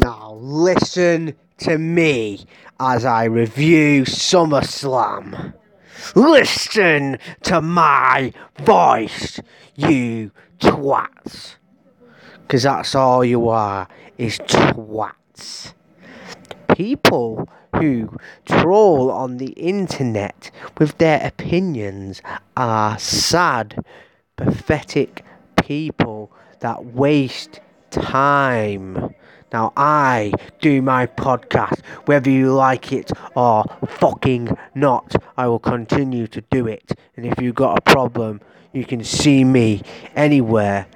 Now listen to me as I review SummerSlam. Listen to my voice, you twats. Because that's all you are, is twats. People who troll on the internet with their opinions are sad, pathetic people that waste time. Now, I do my podcast, whether you like it or fucking not, I will continue to do it. And if you've got a problem, you can see me anywhere,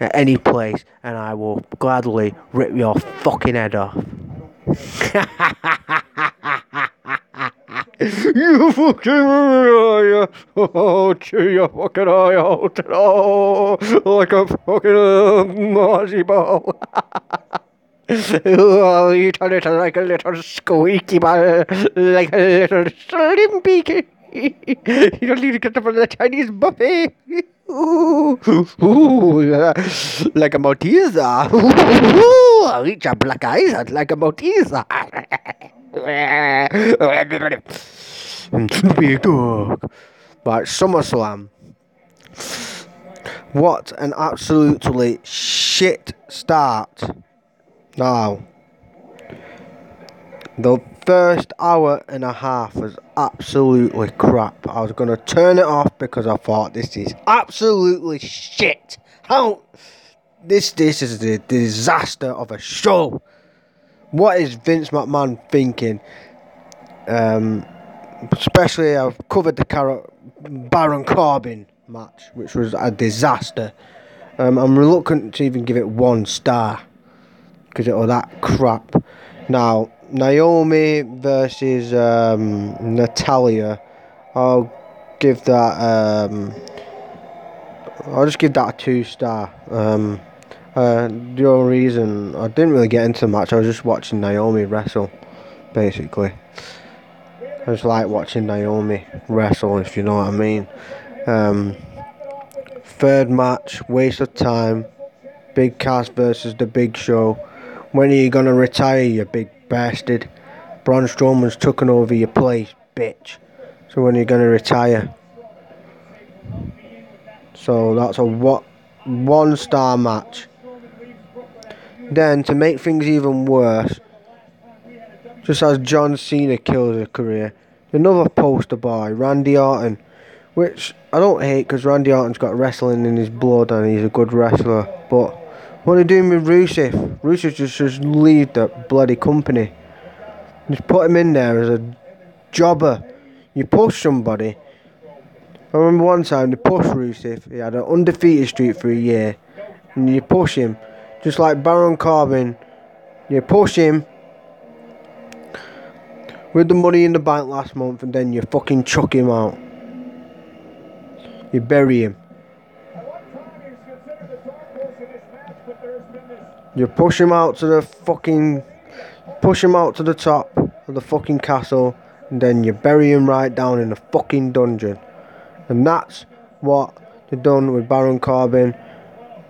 at any place, and I will gladly rip your fucking head off. you fucking eye, oh, chew your fucking eye out, oh, like a fucking uh, ball. oh, you turn it like a little squeaky ball, like a little slim beaky. you don't need to get from the Chinese buffet. Ooh, ooh, like a Malteser. Ooh, I'll eat your black eyes out like a Malteser. Big dog. Right, SummerSlam. What an absolutely shit start. Now, the first hour and a half was absolutely crap. I was going to turn it off because I thought this is absolutely shit. How this this is the disaster of a show. What is Vince McMahon thinking? Um, especially I've covered the Car- Baron Corbin match, which was a disaster. Um, I'm reluctant to even give it one star because it was that crap. Now, Naomi versus um, Natalya, I'll give that. Um, I'll just give that a two star. Um, uh, the only reason I didn't really get into the match, I was just watching Naomi wrestle, basically. I just like watching Naomi wrestle, if you know what I mean. Um, third match, waste of time. Big Cass versus the Big Show. When are you gonna retire, you big bastard? Braun Strowman's taken over your place, bitch. So when are you gonna retire? So that's a what one star match. Then to make things even worse, just as John Cena kills a career, another poster boy, Randy Orton, which I don't hate because Randy Orton's got wrestling in his blood and he's a good wrestler. But what are you doing with Rusev? Rusev just just leave that bloody company. Just put him in there as a jobber. You push somebody. I remember one time they pushed Rusev. He had an undefeated streak for a year, and you push him, just like Baron Corbin. You push him with the money in the bank last month, and then you fucking chuck him out. You bury him. You push him out to the fucking, push him out to the top of the fucking castle, and then you bury him right down in the fucking dungeon. And that's what they've done with Baron Corbin,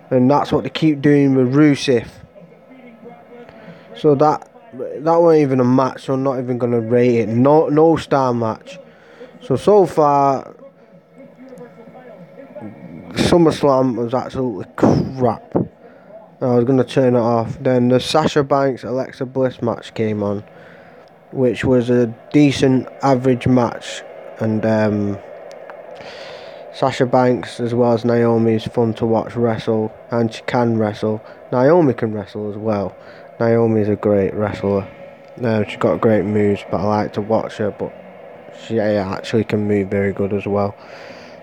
and that's what they keep doing with Rusev. So that that wasn't even a match, so I'm not even gonna rate it. No no star match. So so far SummerSlam was absolutely crap. I was gonna turn it off. Then the Sasha Banks Alexa Bliss match came on, which was a decent average match, and um, Sasha Banks as well as Naomi is fun to watch wrestle, and she can wrestle. Naomi can wrestle as well. Naomi is a great wrestler. Um, she's got great moves, but I like to watch her. But she actually can move very good as well.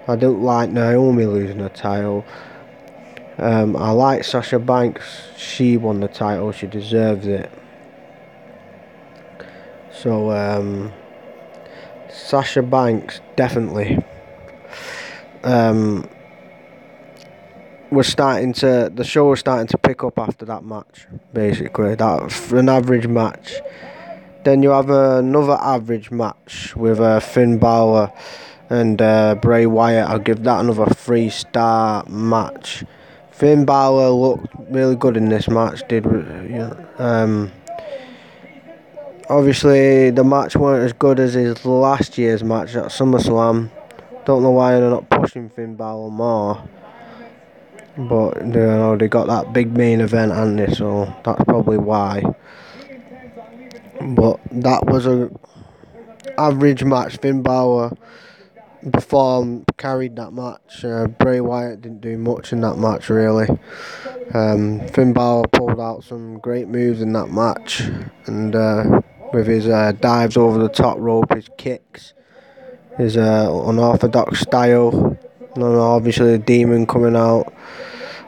I don't like Naomi losing her title. Um, I like Sasha Banks. She won the title. She deserves it. So um, Sasha Banks definitely. Um, was starting to the show was starting to pick up after that match. Basically, that an average match. Then you have another average match with uh, Finn Balor and uh, Bray Wyatt. I'll give that another three star match. Finn Balor looked really good in this match. Did know, um, obviously the match weren't as good as his last year's match at SummerSlam. Don't know why they're not pushing Finn Balor more. But you know they got that big main event, and they? So that's probably why. But that was a average match. Finn Balor performed, carried that match. Uh, Bray Wyatt didn't do much in that match really. Um, Finn Balor pulled out some great moves in that match, and uh, with his uh, dives over the top rope, his kicks, his uh, unorthodox style, and obviously the demon coming out.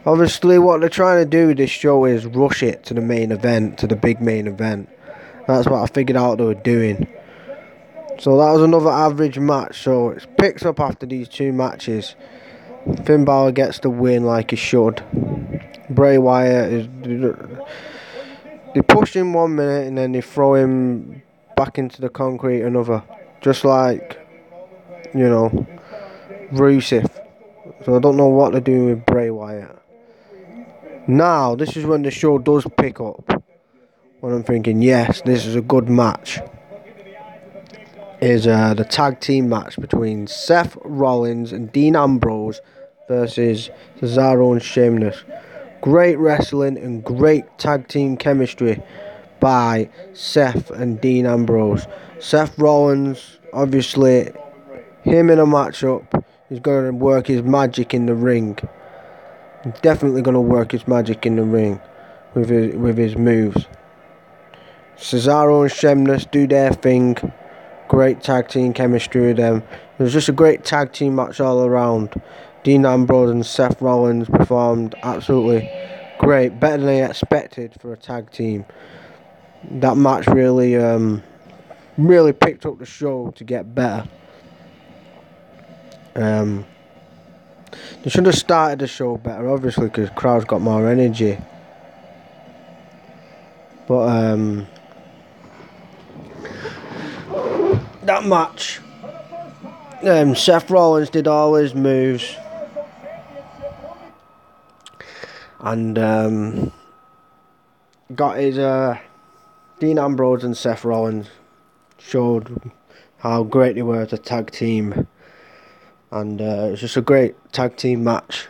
Obviously, what they're trying to do with this show is rush it to the main event, to the big main event. That's what I figured out they were doing. So that was another average match. So it picks up after these two matches. Finn Balor gets the win like he should. Bray Wyatt is. They push him one minute and then they throw him back into the concrete another. Just like, you know, Rusev. So I don't know what they're doing with Bray Wyatt. Now, this is when the show does pick up. When I'm thinking, yes, this is a good match. Is uh, the tag team match between Seth Rollins and Dean Ambrose versus Cesaro and Sheamus. Great wrestling and great tag team chemistry by Seth and Dean Ambrose. Seth Rollins, obviously, him in a matchup, is going to work his magic in the ring definitely going to work his magic in the ring with his, with his moves. Cesaro and Sheamus do their thing. Great tag team chemistry with them. It was just a great tag team match all around. Dean Ambrose and Seth Rollins performed absolutely great, better than they expected for a tag team. That match really, um, really picked up the show to get better. Um, they should have started the show better, obviously, because crowds got more energy. But um, that match, um, Seth Rollins did all his moves, and um, got his uh, Dean Ambrose and Seth Rollins showed how great they were as a tag team. And uh, it was just a great tag team match.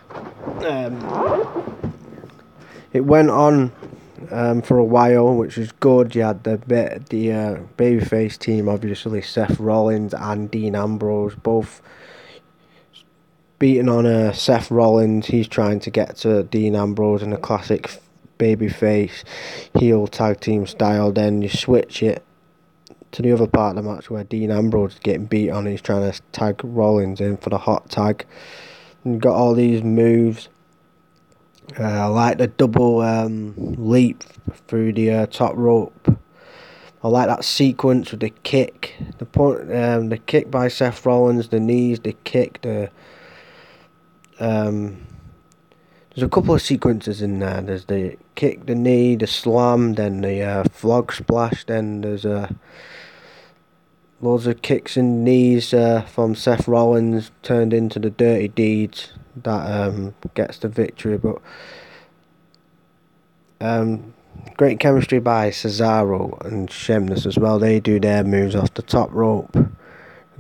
Um, it went on um, for a while, which was good. You had the bit the uh, babyface team, obviously Seth Rollins and Dean Ambrose, both beating on uh, Seth Rollins. He's trying to get to Dean Ambrose in a classic babyface heel tag team style. Then you switch it to the other part of the match where Dean Ambrose is getting beat on. He's trying to tag Rollins in for the hot tag. And got all these moves. Uh, I like the double um, leap through the uh, top rope. I like that sequence with the kick, the point, um, the kick by Seth Rollins, the knees, the kick, the um, there's a couple of sequences in there. There's the kick, the knee, the slam, then the uh, frog splash. Then there's a Loads of kicks and knees uh, from Seth Rollins turned into the dirty deeds that um, gets the victory. But um, great chemistry by Cesaro and Sheamus as well. They do their moves off the top rope.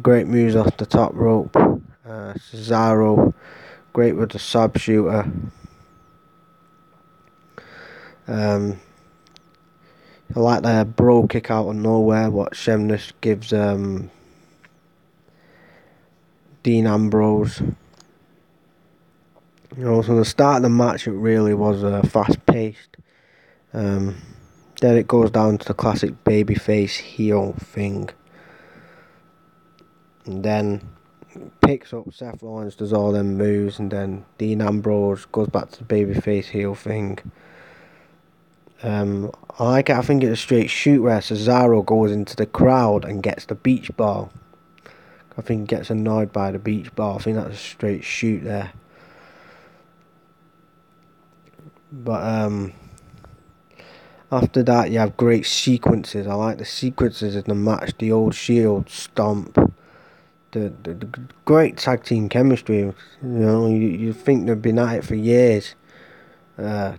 Great moves off the top rope. Uh, Cesaro, great with the sub shooter. Um, I like the Brogue Kick out of nowhere, what Sheamus gives um, Dean Ambrose. You know, so the start of the match, it really was uh, fast paced. Um, then it goes down to the classic babyface heel thing. And then picks up Seth Rollins, does all them moves, and then Dean Ambrose goes back to the babyface heel thing. Um, I like it. I think it's a straight shoot where Cesaro goes into the crowd and gets the beach ball. I think he gets annoyed by the beach ball. I think that's a straight shoot there. But um, after that, you have great sequences. I like the sequences in the match. The old Shield stomp. The, the, the great tag team chemistry. You know, you, you think they've been at it for years. uh,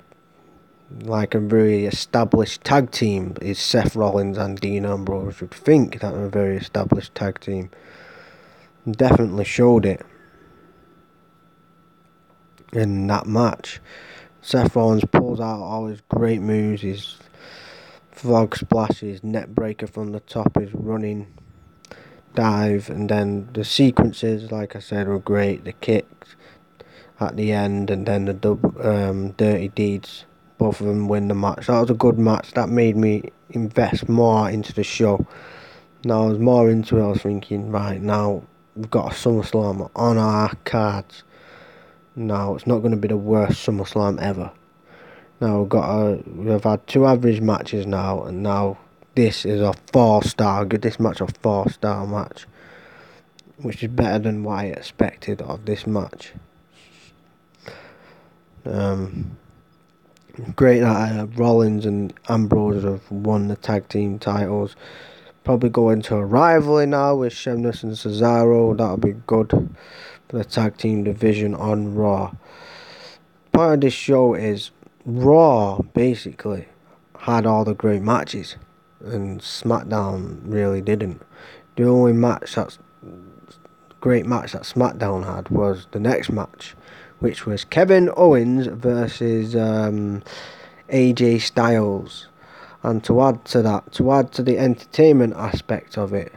like a very established tag team is Seth Rollins and Dean Ambrose. You'd think that a very established tag team. Definitely showed it in that match. Seth Rollins pulls out all his great moves, his frog splashes, neckbreaker from the top, his running dive, and then the sequences, like I said, were great. The kicks at the end, and then the um, dirty deeds. Both of them win the match. That was a good match. That made me invest more into the show. Now I was more into it. I was thinking, right now we've got a SummerSlam on our cards now it's not going to be the worst SummerSlam ever. Now we've got a, we've had two average matches now, and now this is a four star. Give this match a four star match, which is better than what I expected of this match. Um, great that uh, Rollins and Ambrose have won the tag team titles. Probably go into a rivalry now with Sheamus and Cesaro. That'll be good the tag team division on Raw. Part of this show is Raw basically had all the great matches, and SmackDown really didn't. The only match that's great match that SmackDown had was the next match, which was Kevin Owens versus um, AJ Styles. And to add to that, to add to the entertainment aspect of it,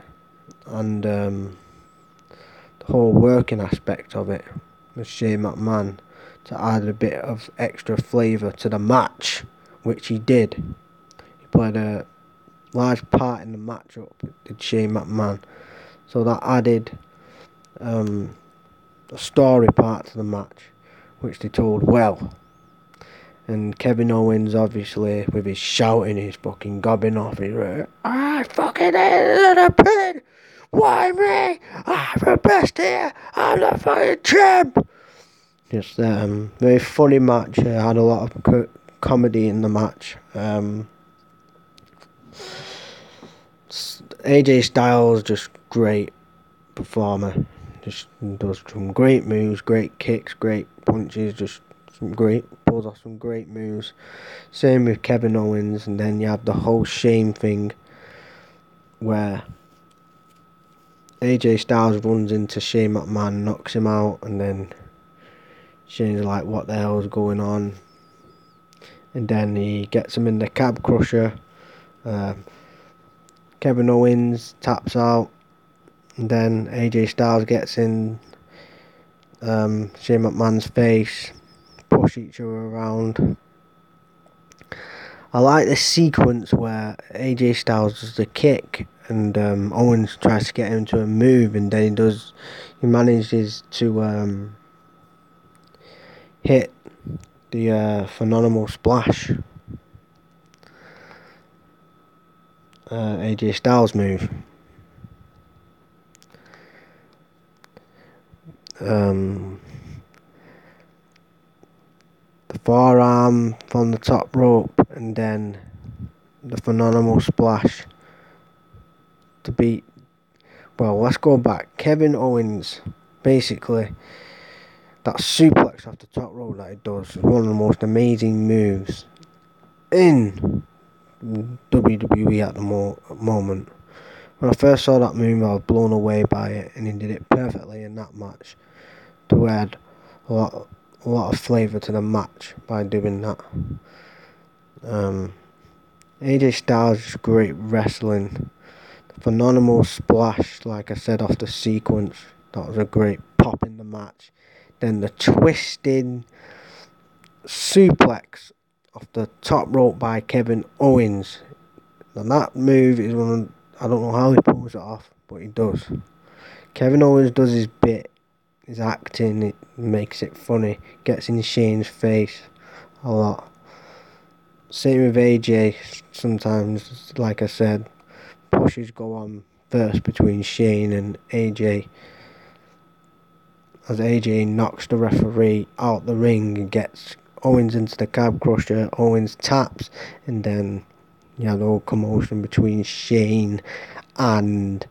and um, whole working aspect of it with Shane McMahon to add a bit of extra flavour to the match, which he did. He played a large part in the matchup, did Shane McMahon. So that added um, a story part to the match, which they told well. And Kevin Owens, obviously, with his shouting, his fucking gobbing off, he's like, I fucking hate a pin! Why me? I'm the best here. I'm the fucking champ. Just um, very funny match. Uh, had a lot of co- comedy in the match. Um, AJ Styles just great performer. Just does some great moves, great kicks, great punches. Just some great pulls off some great moves. Same with Kevin Owens, and then you have the whole Shane thing where AJ Styles runs into Shane McMahon, knocks him out, and then Shane's like, "What the hell's going on?" And then he gets him in the calf crusher. Um, Kevin Owens taps out, and then AJ Styles gets in um, Shane McMahon's face, push each other around. I like the sequence where AJ Styles does the kick and um, Owens tries to get him to a move, and then he does. He manages to um, hit the uh, phenomenal splash. Uh, AJ Styles move. Um, the forearm from the top rope, and then the phenomenal splash to beat. Well, let's go back. Kevin Owens, basically, that suplex off the top rope that he does is one of the most amazing moves in WWE at the mo- moment. When I first saw that move, I was blown away by it, and he did it perfectly in that match to add a lot, a lot of flavour to the match by doing that. Um, AJ Styles is great wrestling phenomenal splash, like I said, off the sequence. That was a great pop in the match. Then the twisting suplex off the top rope by Kevin Owens. And that move is one of, I don't know how he pulls it off, but he does. Kevin Owens does his bit, his acting, it makes it funny, gets in Shane's face a lot. Same with AJ, sometimes, like I said, pushes go on first between Shane and AJ. As AJ knocks the referee out the ring and gets Owens into the calf crusher, Owens taps, and then you have no commotion between Shane and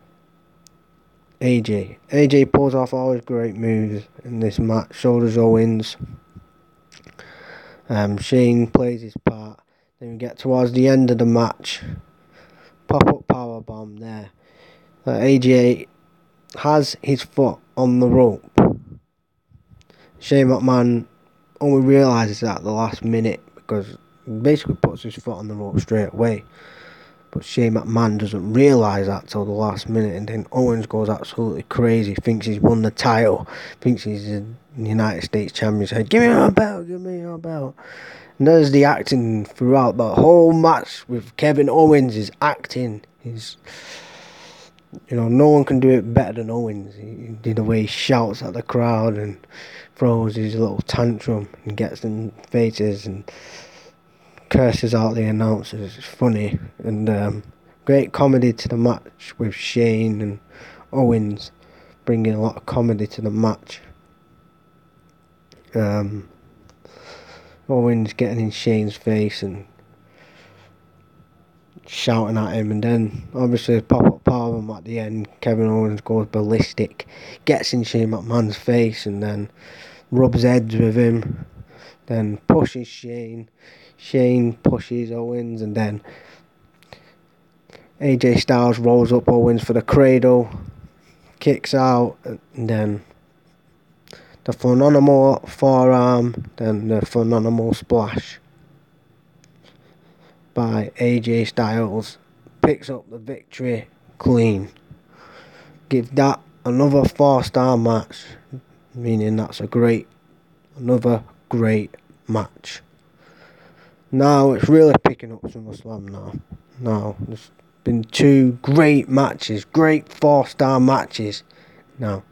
AJ. AJ pulls off all his great moves in this match, shoulders Owens. Um, Shane plays his part. Then we get towards the end of the match. Pop up power bomb there. Uh, AJ has his foot on the rope. Shane McMahon only realises that at the last minute because basically puts his foot on the rope straight away. But Shane McMahon doesn't realise that till the last minute, and then Owens goes absolutely crazy, thinks he's won the title, thinks he's the United States champion. Said, "Give me my belt, give me my belt." And there's the acting throughout the whole match with Kevin Owens. Is acting. He's, you know, no one can do it better than Owens. He, he, the way he shouts at the crowd and throws his little tantrum and gets in faces and curses out the announcers. It's funny and um, great comedy to the match with Shane and Owens, bringing a lot of comedy to the match. Um, Owens getting in Shane's face and shouting at him, and then obviously pop up power at the end. Kevin Owens goes ballistic, gets in Shane McMahon's face, and then rubs heads with him, then pushes Shane. Shane pushes Owens, and then AJ Styles rolls up Owens for the cradle, kicks out, and then the phenomenal forearm, then the phenomenal splash by AJ Styles picks up the victory clean. Give that another four star match, meaning that's a great, another great match. Now it's really picking up SummerSlam now. Now there's been two great matches, great four star matches now.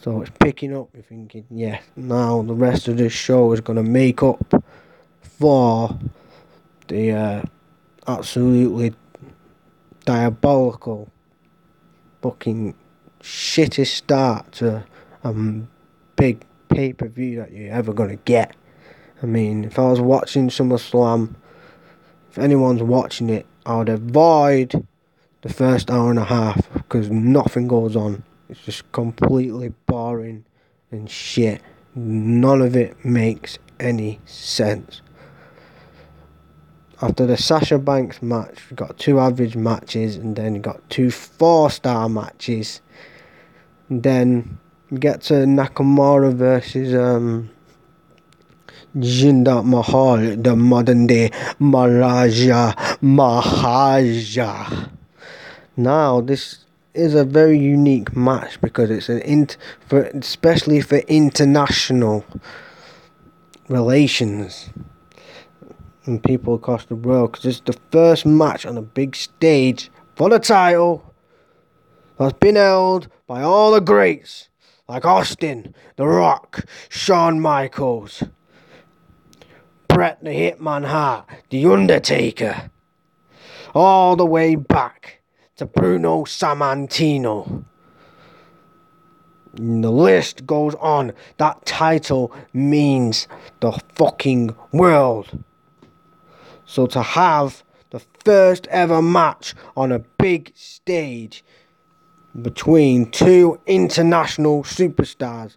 So it's picking up. You're thinking, yeah, now the rest of this show is going to make up for the uh, absolutely diabolical fucking shittest start to a big pay per view that you're ever to get. I mean, if I was watching SummerSlam, if anyone's watching it, I would avoid the first hour and a half because nothing goes on. It's just completely boring and shit. None of it makes any sense. After the Sasha Banks match, we got two average matches, and then got two four star matches. And then we get to Nakamura versus um, Jinder Mahal, the modern day Maharaja Mahaja. Now, this is a very unique match because it's an int for especially for international relations and people across the world because it's the first match on a big stage for the title that's been held by all the greats like Austin, The Rock, Shawn Michaels, Bret the Hitman Hart, The Undertaker, all the way back to Bruno Sammartino. And the list goes on. That title means the fucking world. So to have the first ever match on a big stage between two international superstars,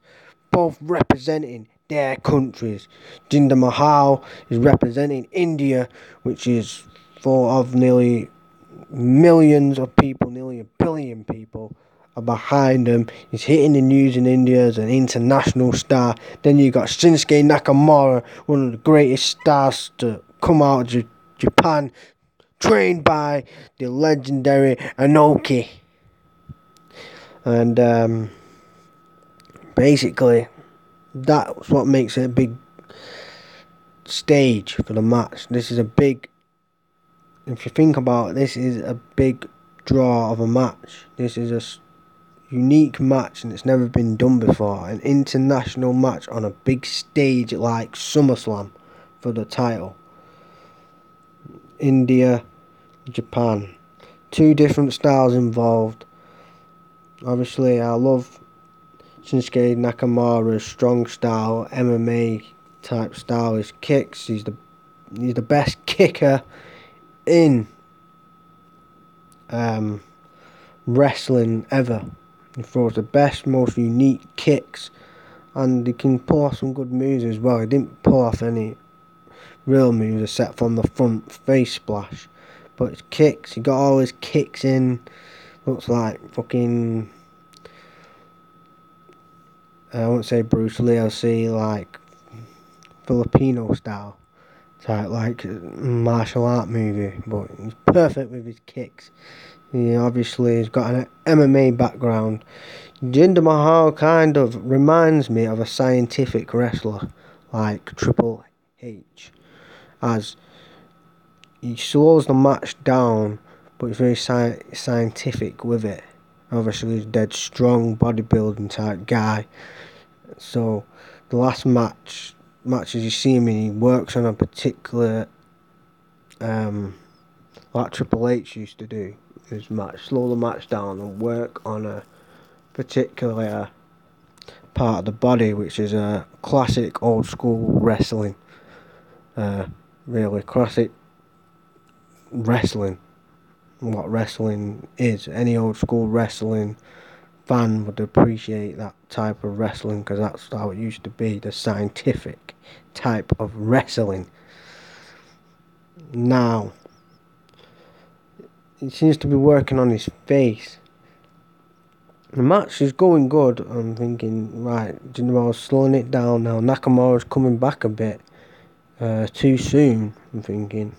both representing their countries. Jinder Mahal is representing India, which is full of nearly millions of people, nearly a billion people, are behind him. He's hitting the news in India as an international star. Then you got Shinsuke Nakamura, one of the greatest stars to come out of Japan, trained by the legendary Inoki. And um, basically, that's what makes it a big stage for the match. This is a big if you think about it, this is a big draw of a match. This is a unique match and it's never been done before. An international match on a big stage like SummerSlam for the title. India, Japan. Two different styles involved. Obviously, I love Shinsuke Nakamura's strong style, MMA type style. His kicks, he's the he's the best kicker in um, wrestling ever. He throws the best, most unique kicks, and he can pull off some good moves as well. He didn't pull off any real moves set from the front face splash. But his kicks, he got all his kicks in. Looks like fucking. I won't say Bruce Lee, I'll say like Filipino style type, like martial art movie. But he's perfect with his kicks. He obviously has got an MMA background. Jinder Mahal kind of reminds me of a scientific wrestler like Triple H, as he slows the match down, but he's very sci- scientific with it. Obviously, he's a dead strong bodybuilding type guy. So, the last match matches you see him in, he works on a particular, um, like Triple H used to do. His match, slow the match down and work on a particular part of the body, which is a classic old school wrestling. Uh, really classic wrestling. What wrestling is. Any old school wrestling fan would appreciate that type of wrestling because that's how it used to be the scientific type of wrestling. Now, he seems to be working on his face the match is going good. I'm thinking, right, Jinder slowing it down now. Nakamura's coming back a bit uh, too soon. I'm thinking.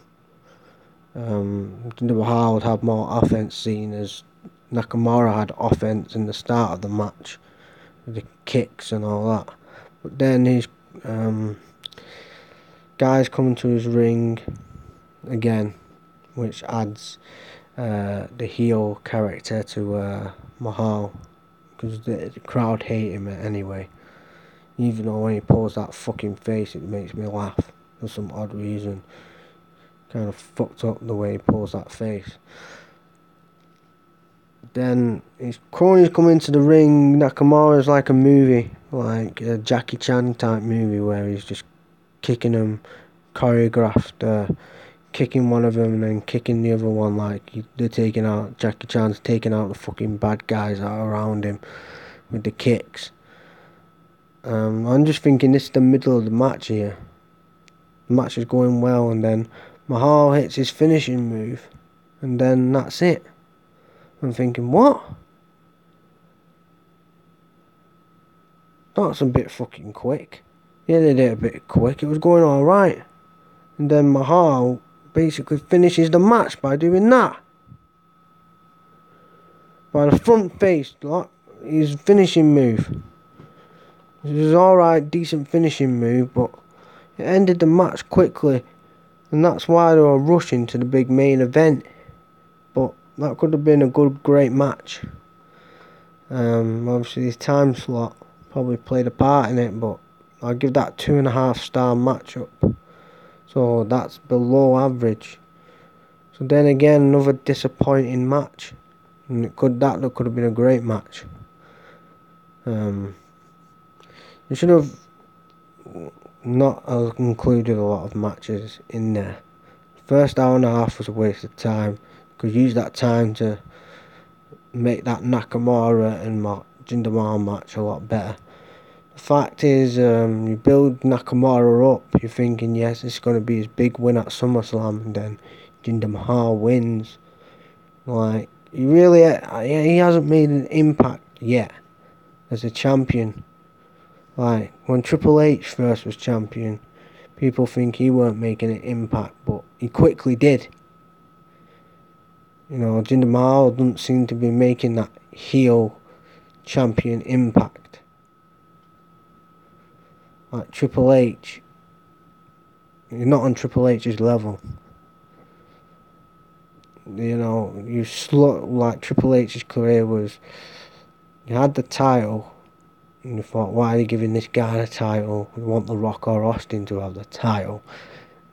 Um, Mahal would have more offense, seen as Nakamura had offense in the start of the match, the kicks and all that. But then his um, guys coming to his ring again, which adds uh, the heel character to uh, Mahal because the, the crowd hate him anyway. Even though when he pulls that fucking face, it makes me laugh for some odd reason. Kind of fucked up the way he pulls that face. Then his cronies come into the ring. Nakamura's like a movie, like a Jackie Chan type movie where he's just kicking them, choreographed. Uh, kicking one of them and then kicking the other one like they're taking out Jackie Chan's taking out the fucking bad guys that are around him with the kicks. Um, I'm just thinking this is the middle of the match here. The match is going well and then Mahal hits his finishing move and then that's it. I'm thinking, what? That's a bit fucking quick. Yeah, they did a bit quick. It was going alright. And then Mahal basically finishes the match by doing that. By the front face, like his finishing move. It was alright, decent finishing move, but it ended the match quickly, and that's why they were rushing to the big main event. But that could have been a good, great match. Um, obviously, his time slot probably played a part in it, but I'll give that two and a half star matchup. So that's below average. So then again, another disappointing match. And it could that look could have been a great match. Um, you should have not included a lot of matches in there. First hour and a half was a waste of time. Could use that time to make that Nakamura and Jinder Mahal match a lot better The fact is, um, you build Nakamura up, you're thinking, yes, it's going to be his big win at SummerSlam, and then Jinder wins. Like, he really, uh, he hasn't made an impact yet as a champion. Like, when Triple H first was champion, people think he weren't making an impact, but he quickly did. You know, Jinder Mahal doesn't seem to be making that heel champion impact like Triple H. You're not on Triple H's level. You know, you slow like Triple H's career was. You had the title, and thought, why are they giving this guy the title? We want The Rock or Austin to have the title.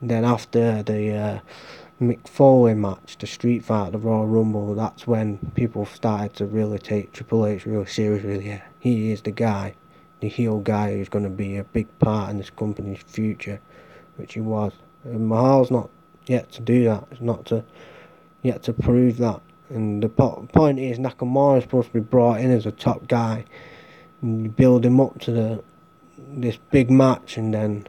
And then after the uh, match, the Street Fight, the Royal Rumble, that's when people started to really take Triple H really seriously. Yeah, he is the guy the heel guy who's going to be a big part in this company's future, which he was. And Mahal's not yet to do that. It's not to yet to prove that. And the po- point is, Nakamura is supposed to be brought in as a top guy, and you build him up to the this big match, and then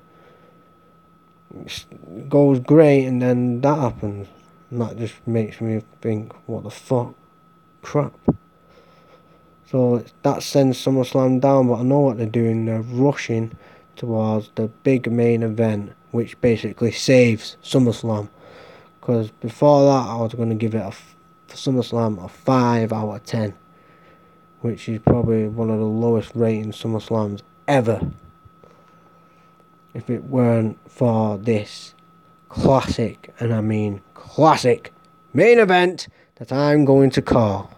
it goes great, and then that happens. And that just makes me think, what the fuck? Crap. So that sends SummerSlam down, but I know what they're doing. They're rushing towards the big main event, which basically saves SummerSlam. Because before that, I was going to give it a SummerSlam a 5 out of 10, which is probably one of the lowest rating SummerSlams ever. If it weren't for this classic, and I mean classic, main event that I'm going to call.